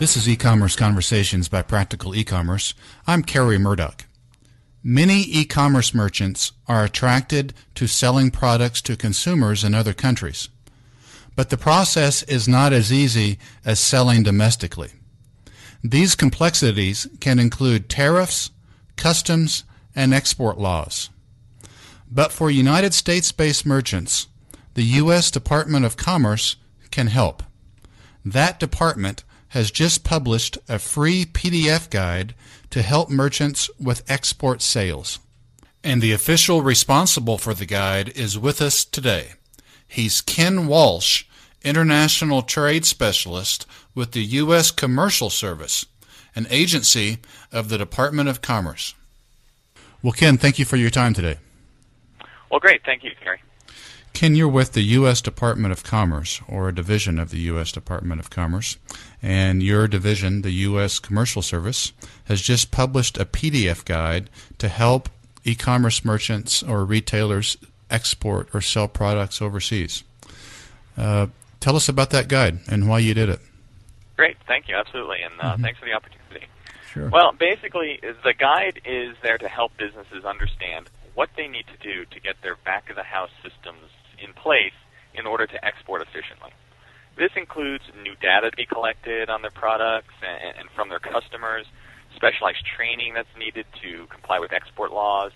This is E-commerce Conversations by Practical E-commerce. I'm Kerry Murdock. Many e-commerce merchants are attracted to selling products to consumers in other countries. But the process is not as easy as selling domestically. These complexities can include tariffs, customs, and export laws. But for United States-based merchants, the U.S. Department of Commerce can help. That department has just published a free PDF guide to help merchants with export sales. And the official responsible for the guide is with us today. He's Ken Walsh, International Trade Specialist with the U.S. Commercial Service, an agency of the Department of Commerce. Well, Ken, thank you for your time today. Well, great. Thank you, Kerry. Ken, you're with the U.S. Department of Commerce, or a division of the U.S. Department of Commerce, and your division, the U.S. Commercial Service, has just published a PDF guide to help e commerce merchants or retailers export or sell products overseas. Uh, tell us about that guide and why you did it. Great. Thank you. Absolutely. And uh, Mhm. thanks for the opportunity. Sure. Well, basically, the guide is there to help businesses understand what they need to do to get their back of the house systems in place in order to export efficiently. This includes new data to be collected on their products and, and from their customers, specialized training that's needed to comply with export laws,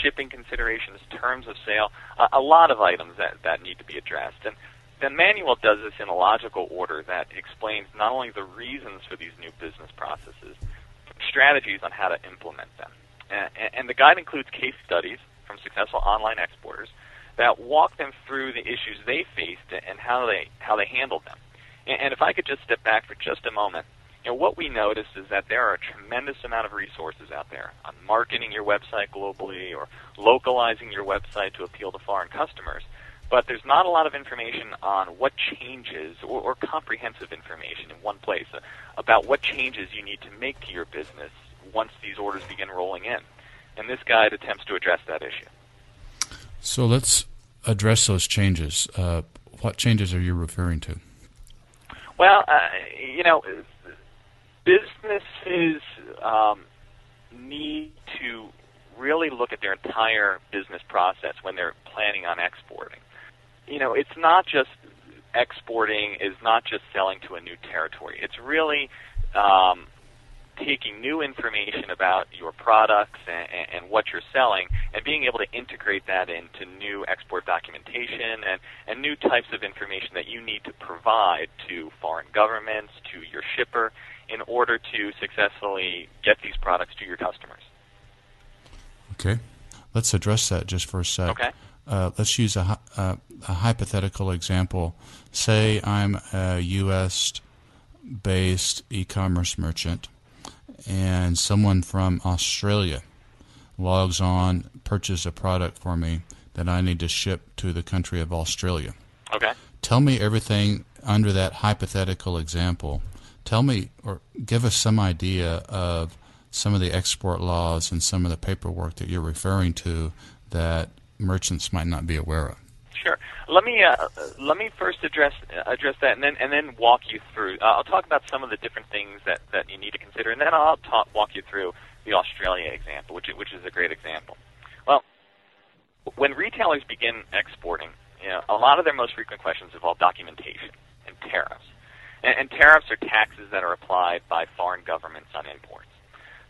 shipping considerations, terms of sale, a, a lot of items that, that need to be addressed. And the manual does this in a logical order that explains not only the reasons for these new business processes, but strategies on how to implement them. And, and the guide includes case studies from successful online exporters that walk them through the issues they faced and how they how they handled them. And, and if I could just step back for just a moment, you know, what we notice is that there are a tremendous amount of resources out there on marketing your website globally or localizing your website to appeal to foreign customers. But there's not a lot of information on what changes or, or comprehensive information in one place about what changes you need to make to your business once these orders begin rolling in. And this guide attempts to address that issue. So let's address those changes. Uh, what changes are you referring to? Well, uh, you know, businesses um, need to really look at their entire business process when they're planning on exporting. You know, it's not just exporting is not just selling to a new territory. It's really um, taking new information about your products and, and what you're selling and being able to integrate that into new export documentation and, and new types of information that you need to provide to foreign governments, to your shipper, in order to successfully get these products to your customers. Okay. Let's address that just for a sec. Okay. Uh, let's use a, hy- uh, a hypothetical example. Say I'm a U.S. based e commerce merchant, and someone from Australia logs on, purchases a product for me that I need to ship to the country of Australia. Okay. Tell me everything under that hypothetical example. Tell me or give us some idea of some of the export laws and some of the paperwork that you're referring to that merchants might not be aware of. Sure. Let me uh, let me first address address that, and then and then walk you through. Uh, I'll talk about some of the different things that, that you need to consider, and then I'll talk walk you through the Australia example, which which is a great example. Well, when retailers begin exporting, you know, a lot of their most frequent questions involve documentation and tariffs. And, and tariffs are taxes that are applied by foreign governments on imports.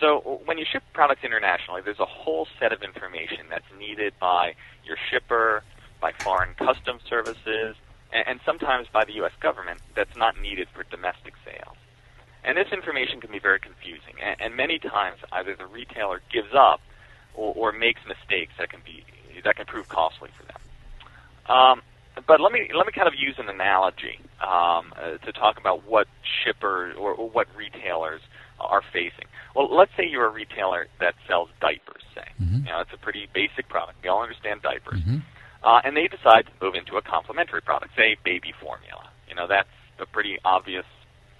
So when you ship products internationally, there's a whole set of information that's needed by your shipper, by foreign customs services, and, and sometimes by the U.S. government that's not needed for domestic sales. And this information can be very confusing, and, and many times either the retailer gives up or, or makes mistakes that can be that can prove costly for them. Um, but let me let me kind of use an analogy um, uh, to talk about what shippers or, or what retailers are facing. Well, let's say you're a retailer that sells diapers. Say, mm-hmm. you know, it's a pretty basic product. We all understand diapers, mm-hmm. Uh, and they decide to move into a complementary product, say baby formula. You know, that's a pretty obvious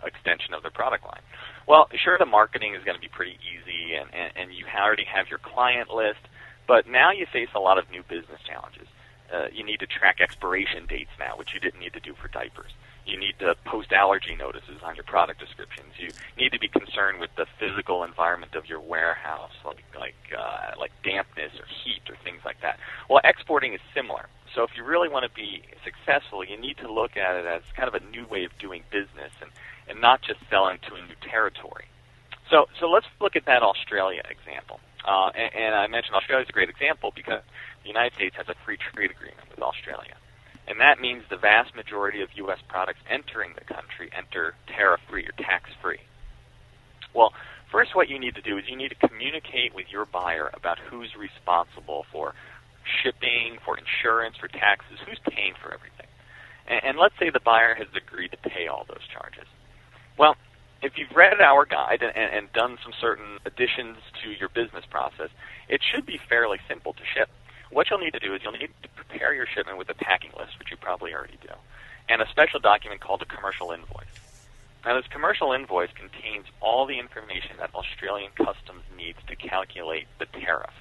extension of their product line. Well, sure, the marketing is going to be pretty easy, and, and, and you already have your client list, but now you face a lot of new business challenges. Uh, you need to track expiration dates now, which you didn't need to do for diapers. You need to post allergy notices on your product descriptions. You need to be concerned with the physical environment of your warehouse, like like uh, like dampness or heat or things like that. Well, exporting is similar. So if you really want to be successful, you need to look at it as kind of a new way of doing business and, and not just selling to a new territory. So so let's look at that Australia example. Uh, and, and I mentioned Australia is a great example because the United States has a free trade agreement with Australia. And that means the vast majority of U.S. products entering the country enter tariff-free or tax-free. Well, first what you need to do is you need to communicate with your buyer about who's responsible for shipping, for insurance, for taxes, who's paying for everything. And, and let's say the buyer has agreed to pay all those charges. Well, if you've read our guide and, and done some certain additions to your business process, it should be fairly simple to ship. What you'll need to do is you'll need to prepare your shipment with a packing list, which you probably already do, and a special document called a commercial invoice. Now, this commercial invoice contains all the information that Australian Customs needs to calculate the tariffs.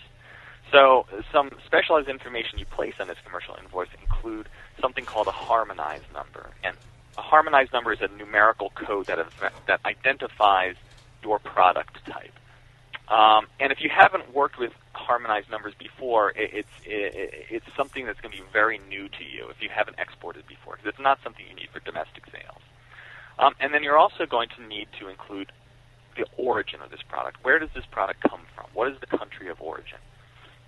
So, some specialized information you place on this commercial invoice include something called a harmonized number, and a harmonized number is a numerical code that, that identifies your product type. Um, and if you haven't worked with harmonized numbers before, it, it's it, it's something that's going to be very new to you if you haven't exported before, because it's not something you need for domestic sales. Um, and then you're also going to need to include the origin of this product. Where does this product come from? What is the country of origin?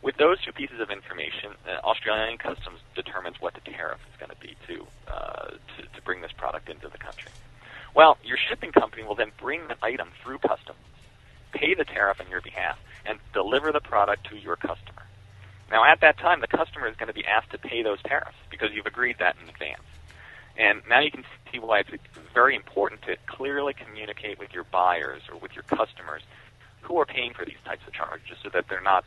With those two pieces of information, uh, Australian Customs determines what the tariff is going to be to, uh, to to bring this product into the country. Well, your shipping company will then bring the item through customs pay the tariff on your behalf, and deliver the product to your customer. Now, at that time, the customer is going to be asked to pay those tariffs because you've agreed that in advance. And now you can see why it's very important to clearly communicate with your buyers or with your customers who are paying for these types of charges so that they're not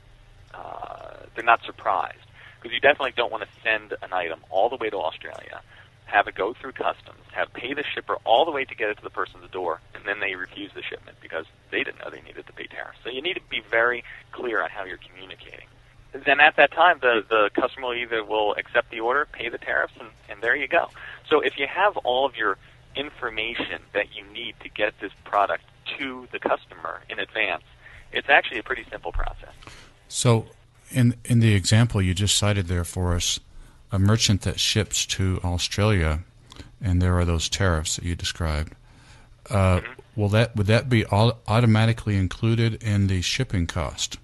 uh, they're not surprised. Because you definitely don't want to send an item all the way to Australia have it go through customs, have pay the shipper all the way to get it to the person's door, and then they refuse the shipment because they didn't know they needed to pay tariffs. So you need to be very clear on how you're communicating. Then at that time, the, the customer will either will accept the order, pay the tariffs, and, and there you go. So if you have all of your information that you need to get this product to the customer in advance, it's actually a pretty simple process. So in in the example you just cited there for us, a merchant that ships to Australia, and there are those tariffs that you described. Uh, mm-hmm. Will that would that be all automatically included in the shipping cost?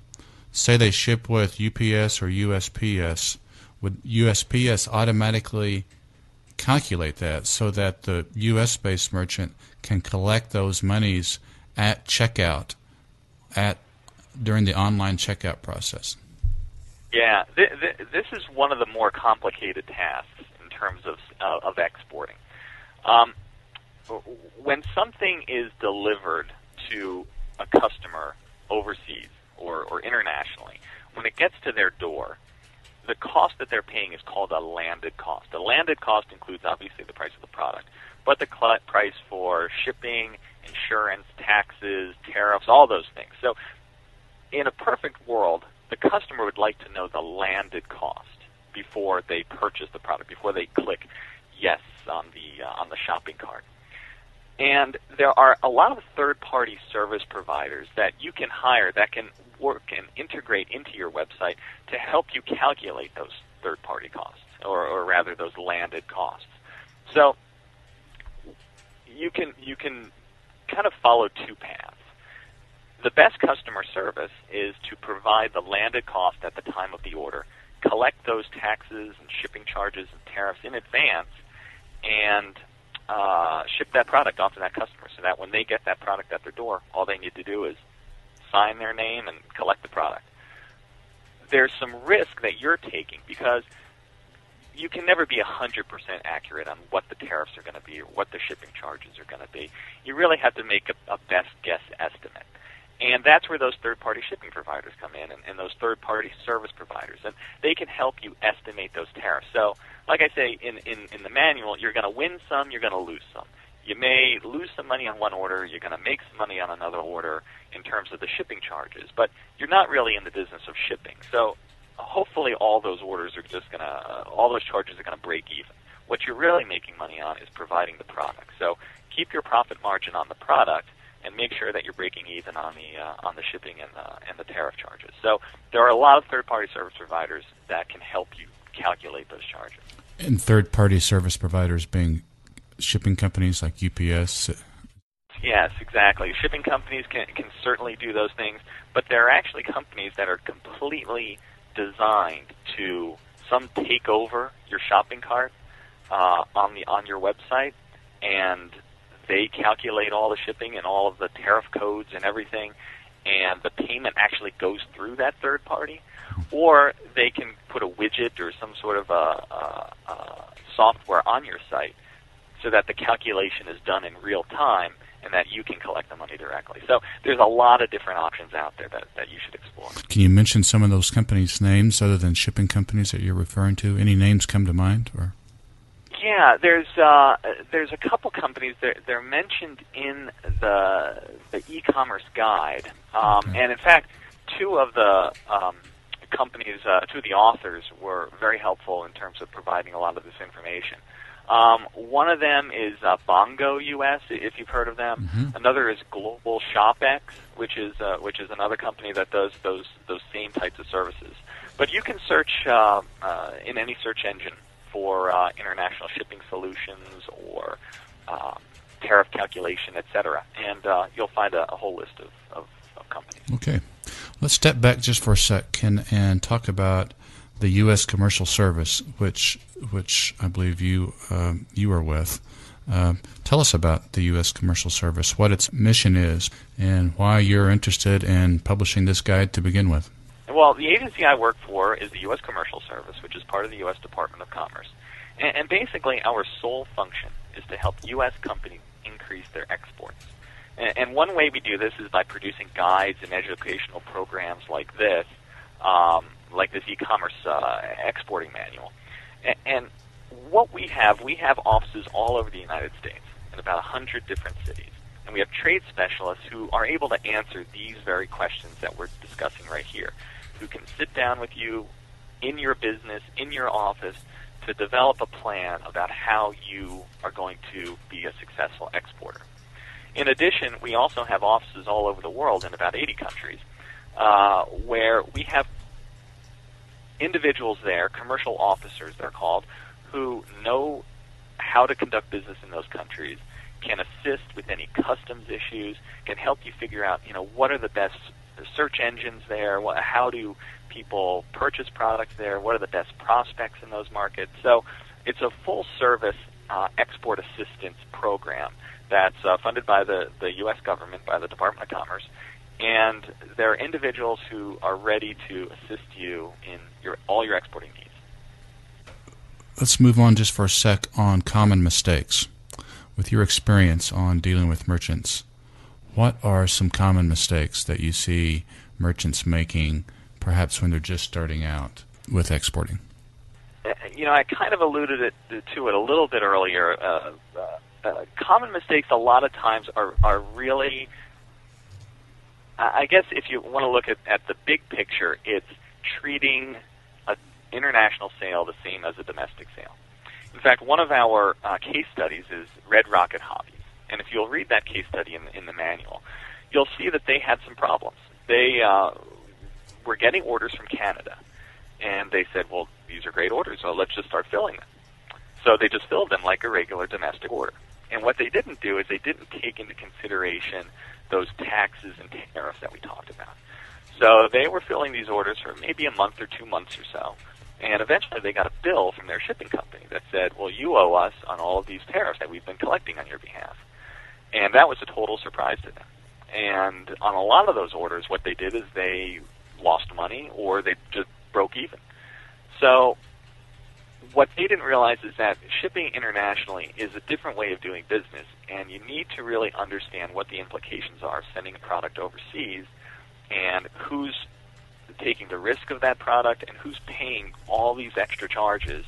Say they ship with UPS or USPS, would USPS automatically calculate that so that the U.S. based merchant can collect those monies at checkout, at during the online checkout process? Yeah, th- th- this is one of the more complicated tasks in terms of uh, of exporting. Um, when something is delivered to a customer overseas or, or internationally, when it gets to their door, the cost that they're paying is called a landed cost. A landed cost includes obviously the price of the product, but the cl- price for shipping, insurance, taxes, tariffs, all those things. So, in a perfect world, the customer would like to know the landed cost before they purchase the product, before they click yes on the uh, on the shopping cart. And there are a lot of third-party service providers that you can hire that can work and integrate into your website to help you calculate those third-party costs, or, or rather those landed costs. So you can you can kind of follow two paths. The best customer service is to provide the landed cost at the time of the order, collect those taxes and shipping charges and tariffs in advance, and uh, ship that product off to that customer so that when they get that product at their door, all they need to do is sign their name and collect the product. There's some risk that you're taking because you can never be 100% accurate on what the tariffs are going to be or what the shipping charges are going to be. You really have to make a, a best guess estimate. And that's where those third party shipping providers come in and, and those third party service providers. And they can help you estimate those tariffs. So, like I say in, in, in the manual, you're going to win some, you're going to lose some. You may lose some money on one order, you're going to make some money on another order in terms of the shipping charges, but you're not really in the business of shipping. So, hopefully, all those orders are just going to, uh, all those charges are going to break even. What you're really making money on is providing the product. So, keep your profit margin on the product and make sure that you're breaking even on the uh, on the shipping and the, and the tariff charges. So there are a lot of third-party service providers that can help you calculate those charges. And third-party service providers being shipping companies like UPS. Yes, exactly. Shipping companies can can certainly do those things, but there are actually companies that are completely designed to some take over your shopping cart uh, on the on your website and they calculate all the shipping and all of the tariff codes and everything, and the payment actually goes through that third party, or they can put a widget or some sort of a, a, a software on your site so that the calculation is done in real time and that you can collect the money directly. So there's a lot of different options out there that, that you should explore. Can you mention some of those companies' names other than shipping companies that you're referring to? Any names come to mind or? Yeah, there's uh, there's a couple companies that are they're mentioned in the the e-commerce guide, um, okay. and in fact, two of the um, companies, uh, two of the authors were very helpful in terms of providing a lot of this information. Um, one of them is uh, Bongo US, if you've heard of them. Mm-hmm. Another is Global Shopex, which is uh, which is another company that does those those same types of services. But you can search uh, uh, in any search engine for uh, international shipping solutions or um, tariff calculation, etc. And uh, you'll find a, a whole list of, of, of, companies. Okay. Let's step back just for a second and talk about the U.S. Commercial Service, which which I believe you uh, you are with. Uh, tell us about the U.S. Commercial Service, what its mission is, and why you're interested in publishing this guide to begin with. Well, the agency I work for is the U.S. Commercial Service, which is part of the U.S. Department of Commerce. And, and basically, our sole function is to help U.S. companies increase their exports. And, and one way we do this is by producing guides and educational programs like this, um, like this e-commerce uh, exporting manual. And, and what we have, we have offices all over the United States in about 100 different cities. And we have trade specialists who are able to answer these very questions that we're discussing right here who can sit down with you in your business, in your office, to develop a plan about how you are going to be a successful exporter. In addition, we also have offices all over the world in about 80 countries uh, where we have individuals there, commercial officers they're called, who know how to conduct business in those countries, can assist with any customs issues, can help you figure out, you know, what are the best search engines there? What, how do people purchase products there? What are the best prospects in those markets? So it's a full service uh, export assistance program that's uh, funded by the, the U.S. government, by the Department of Commerce. And there are individuals who are ready to assist you in your, all your exporting needs. Let's move on just for a sec on common mistakes. With your experience on dealing with merchants, what are some common mistakes that you see merchants making, perhaps when they're just starting out with exporting? Uh, you know, I kind of alluded to it a little bit earlier. Uh, uh, uh, common mistakes a lot of times are, are really, I guess if you want to look at, at the big picture, it's treating an international sale the same as a domestic sale. In fact, one of our uh, case studies is Red Rocket Hobby. And if you'll read that case study in, in the manual, you'll see that they had some problems. They uh, were getting orders from Canada, and they said, "Well, these are great orders, so let's just start filling them." So they just filled them like a regular domestic order. And what they didn't do is they didn't take into consideration those taxes and tariffs that we talked about. So they were filling these orders for maybe a month or two months or so. And eventually they got a bill from their shipping company that said, well, you owe us on all of these tariffs that we've been collecting on your behalf. And that was a total surprise to them. And on a lot of those orders, what they did is they lost money or they just broke even. So what they didn't realize is that shipping internationally is a different way of doing business, and you need to really understand what the implications are of sending a product overseas and who's taking the risk of that product and who's paying all these extra charges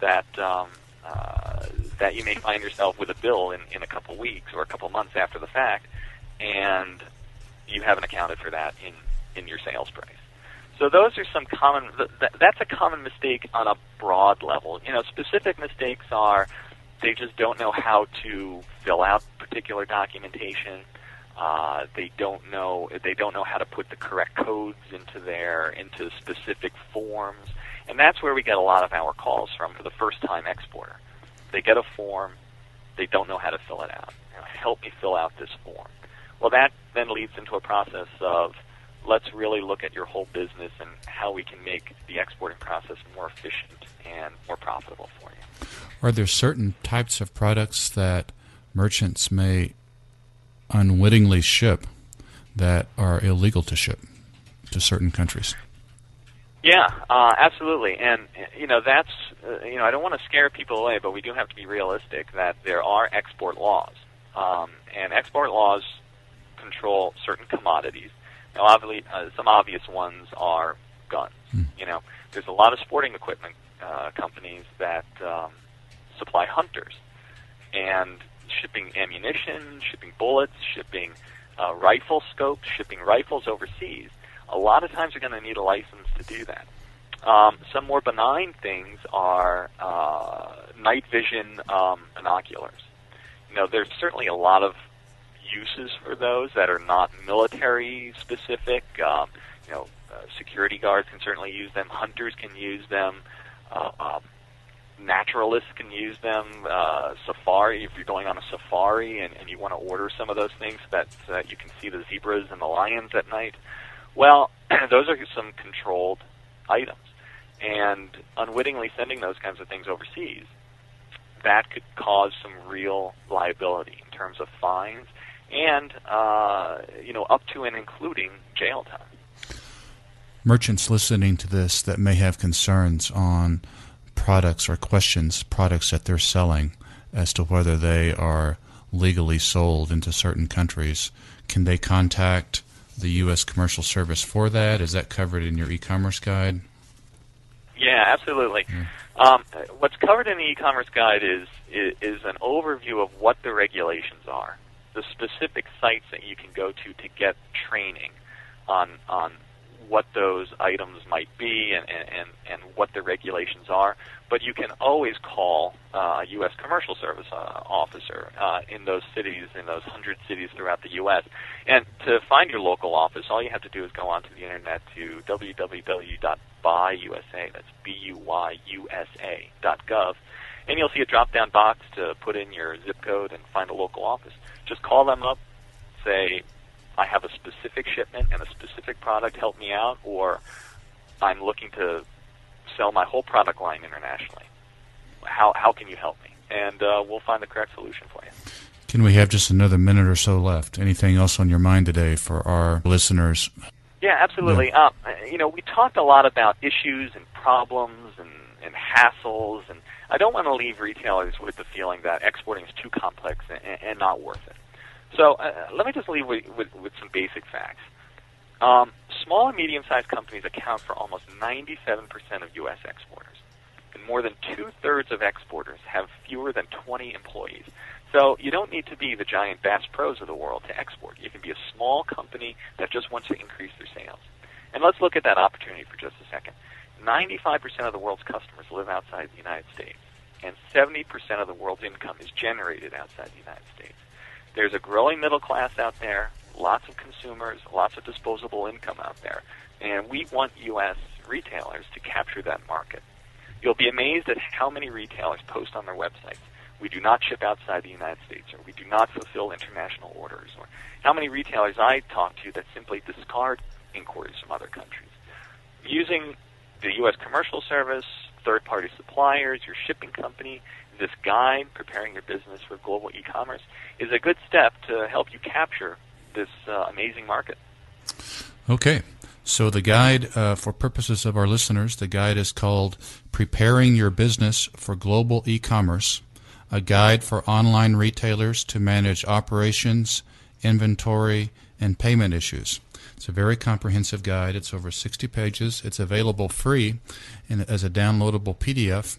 that um, uh, that you may find yourself with a bill in, in a couple weeks or a couple months after the fact, and you haven't accounted for that in, in your sales price. So those are some common. That's a common mistake on a broad level. You know, specific mistakes are they just don't know how to fill out particular documentation. Uh, they don't know they don't know how to put the correct codes into their into specific forms, and that's where we get a lot of our calls from for the first time exporter. They get a form, they don't know how to fill it out. You know, help me fill out this form. Well, that then leads into a process of let's really look at your whole business and how we can make the exporting process more efficient and more profitable for you. Are there certain types of products that merchants may unwittingly ship that are illegal to ship to certain countries. Yeah, uh, absolutely, and you know that's uh, you know I don't want to scare people away, but we do have to be realistic that there are export laws, um, and export laws control certain commodities. Now, obviously, uh, some obvious ones are guns. Mm. You know, there's a lot of sporting equipment uh, companies that um, supply hunters, and shipping ammunition, shipping bullets, shipping uh, rifle scopes, shipping rifles overseas. A lot of times you're going to need a license to do that. Um, some more benign things are uh, night vision um, binoculars. You know, there's certainly a lot of uses for those that are not military specific. Um, you know, uh, security guards can certainly use them. Hunters can use them. Uh, um, naturalists can use them. Uh, safari, if you're going on a safari and, and you want to order some of those things that uh, you can see the zebras and the lions at night, well, those are some controlled items. And unwittingly sending those kinds of things overseas, that could cause some real liability in terms of fines and, uh, you know, up to and including jail time. Merchants listening to this that may have concerns on products or questions products that they're selling as to whether they are legally sold into certain countries, can they contact the U.S. Commercial Service for that? Is that covered in your e-commerce guide? Yeah, absolutely. Um, what's covered in the e-commerce guide is, is is an overview of what the regulations are, the specific sites that you can go to to get training on on what those items might be and, and, and what the regulations are. But you can always call uh, a U.S. Commercial Service uh, officer uh, in those cities, in those hundred cities throughout the U.S. And to find your local office, all you have to do is go onto the internet to www.buyusa, that's B-U-Y-U-S-A dot gov, and you'll see a drop-down box to put in your zip code and find a local office. Just call them up, say, I have a specific shipment and a specific product, help me out, or I'm looking to sell my whole product line internationally. How, how can you help me? And uh, we'll find the correct solution for you. Can we have just another minute or so left? Anything else on your mind today for our listeners? Yeah, absolutely. Yeah. Um, you know, we talked a lot about issues and problems and, and hassles, and I don't want to leave retailers with the feeling that exporting is too complex and, and not worth it. So uh, let me just leave with, with, with some basic facts. Um, small and medium-sized companies account for almost 97% of U.S. exporters. And more than two-thirds of exporters have fewer than 20 employees. So you don't need to be the giant Bass Pros of the world to export. You can be a small company that just wants to increase their sales. And let's look at that opportunity for just a second. 95% of the world's customers live outside the United States, and 70% of the world's income is generated outside the United States. There's a growing middle class out there, lots of consumers, lots of disposable income out there, and we want U.S. retailers to capture that market. You'll be amazed at how many retailers post on their websites. we do not ship outside the United States, or we do not fulfill international orders, or how many retailers I talk to that simply discard inquiries from other countries. Using the U.S. Commercial Service, third party suppliers, your shipping company, this guide, preparing your business for global e commerce, is a good step to help you capture this uh, amazing market. Okay. So, the guide, uh, for purposes of our listeners, the guide is called Preparing Your Business for Global E Commerce, a guide for online retailers to manage operations, inventory, and payment issues. It's a very comprehensive guide. It's over 60 pages. It's available free in, as a downloadable PDF.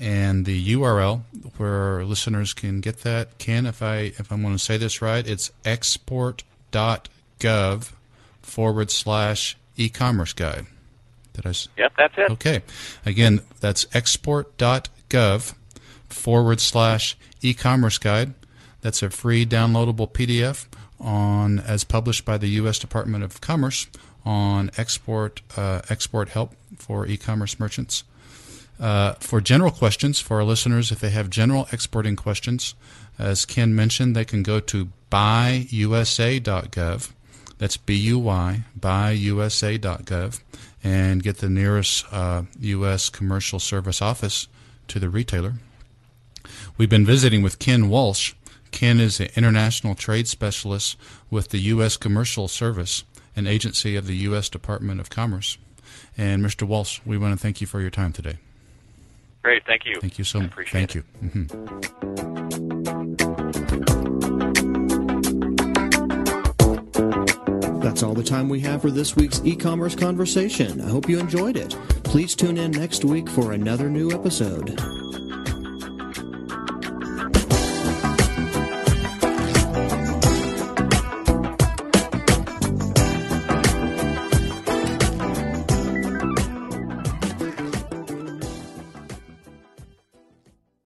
And the URL where listeners can get that, Ken, if I if I'm going to say this right, it's export.gov forward slash e-commerce guide. Did I? Yep, that's it. Okay. Again, that's export.gov forward slash e-commerce guide. That's a free downloadable PDF on as published by the U.S. Department of Commerce on export uh, export help for e-commerce merchants. Uh, for general questions for our listeners, if they have general exporting questions, as Ken mentioned, they can go to buyusa.gov. That's B-U-Y, buyusa.gov, and get the nearest uh, U.S. commercial service office to the retailer. We've been visiting with Ken Walsh, Ken is an international trade specialist with the U.S. Commercial Service, an agency of the U.S. Department of Commerce. And Mr. Walsh, we want to thank you for your time today. Great, thank you. Thank you so much. Thank it. you. Mm-hmm. That's all the time we have for this week's e commerce conversation. I hope you enjoyed it. Please tune in next week for another new episode.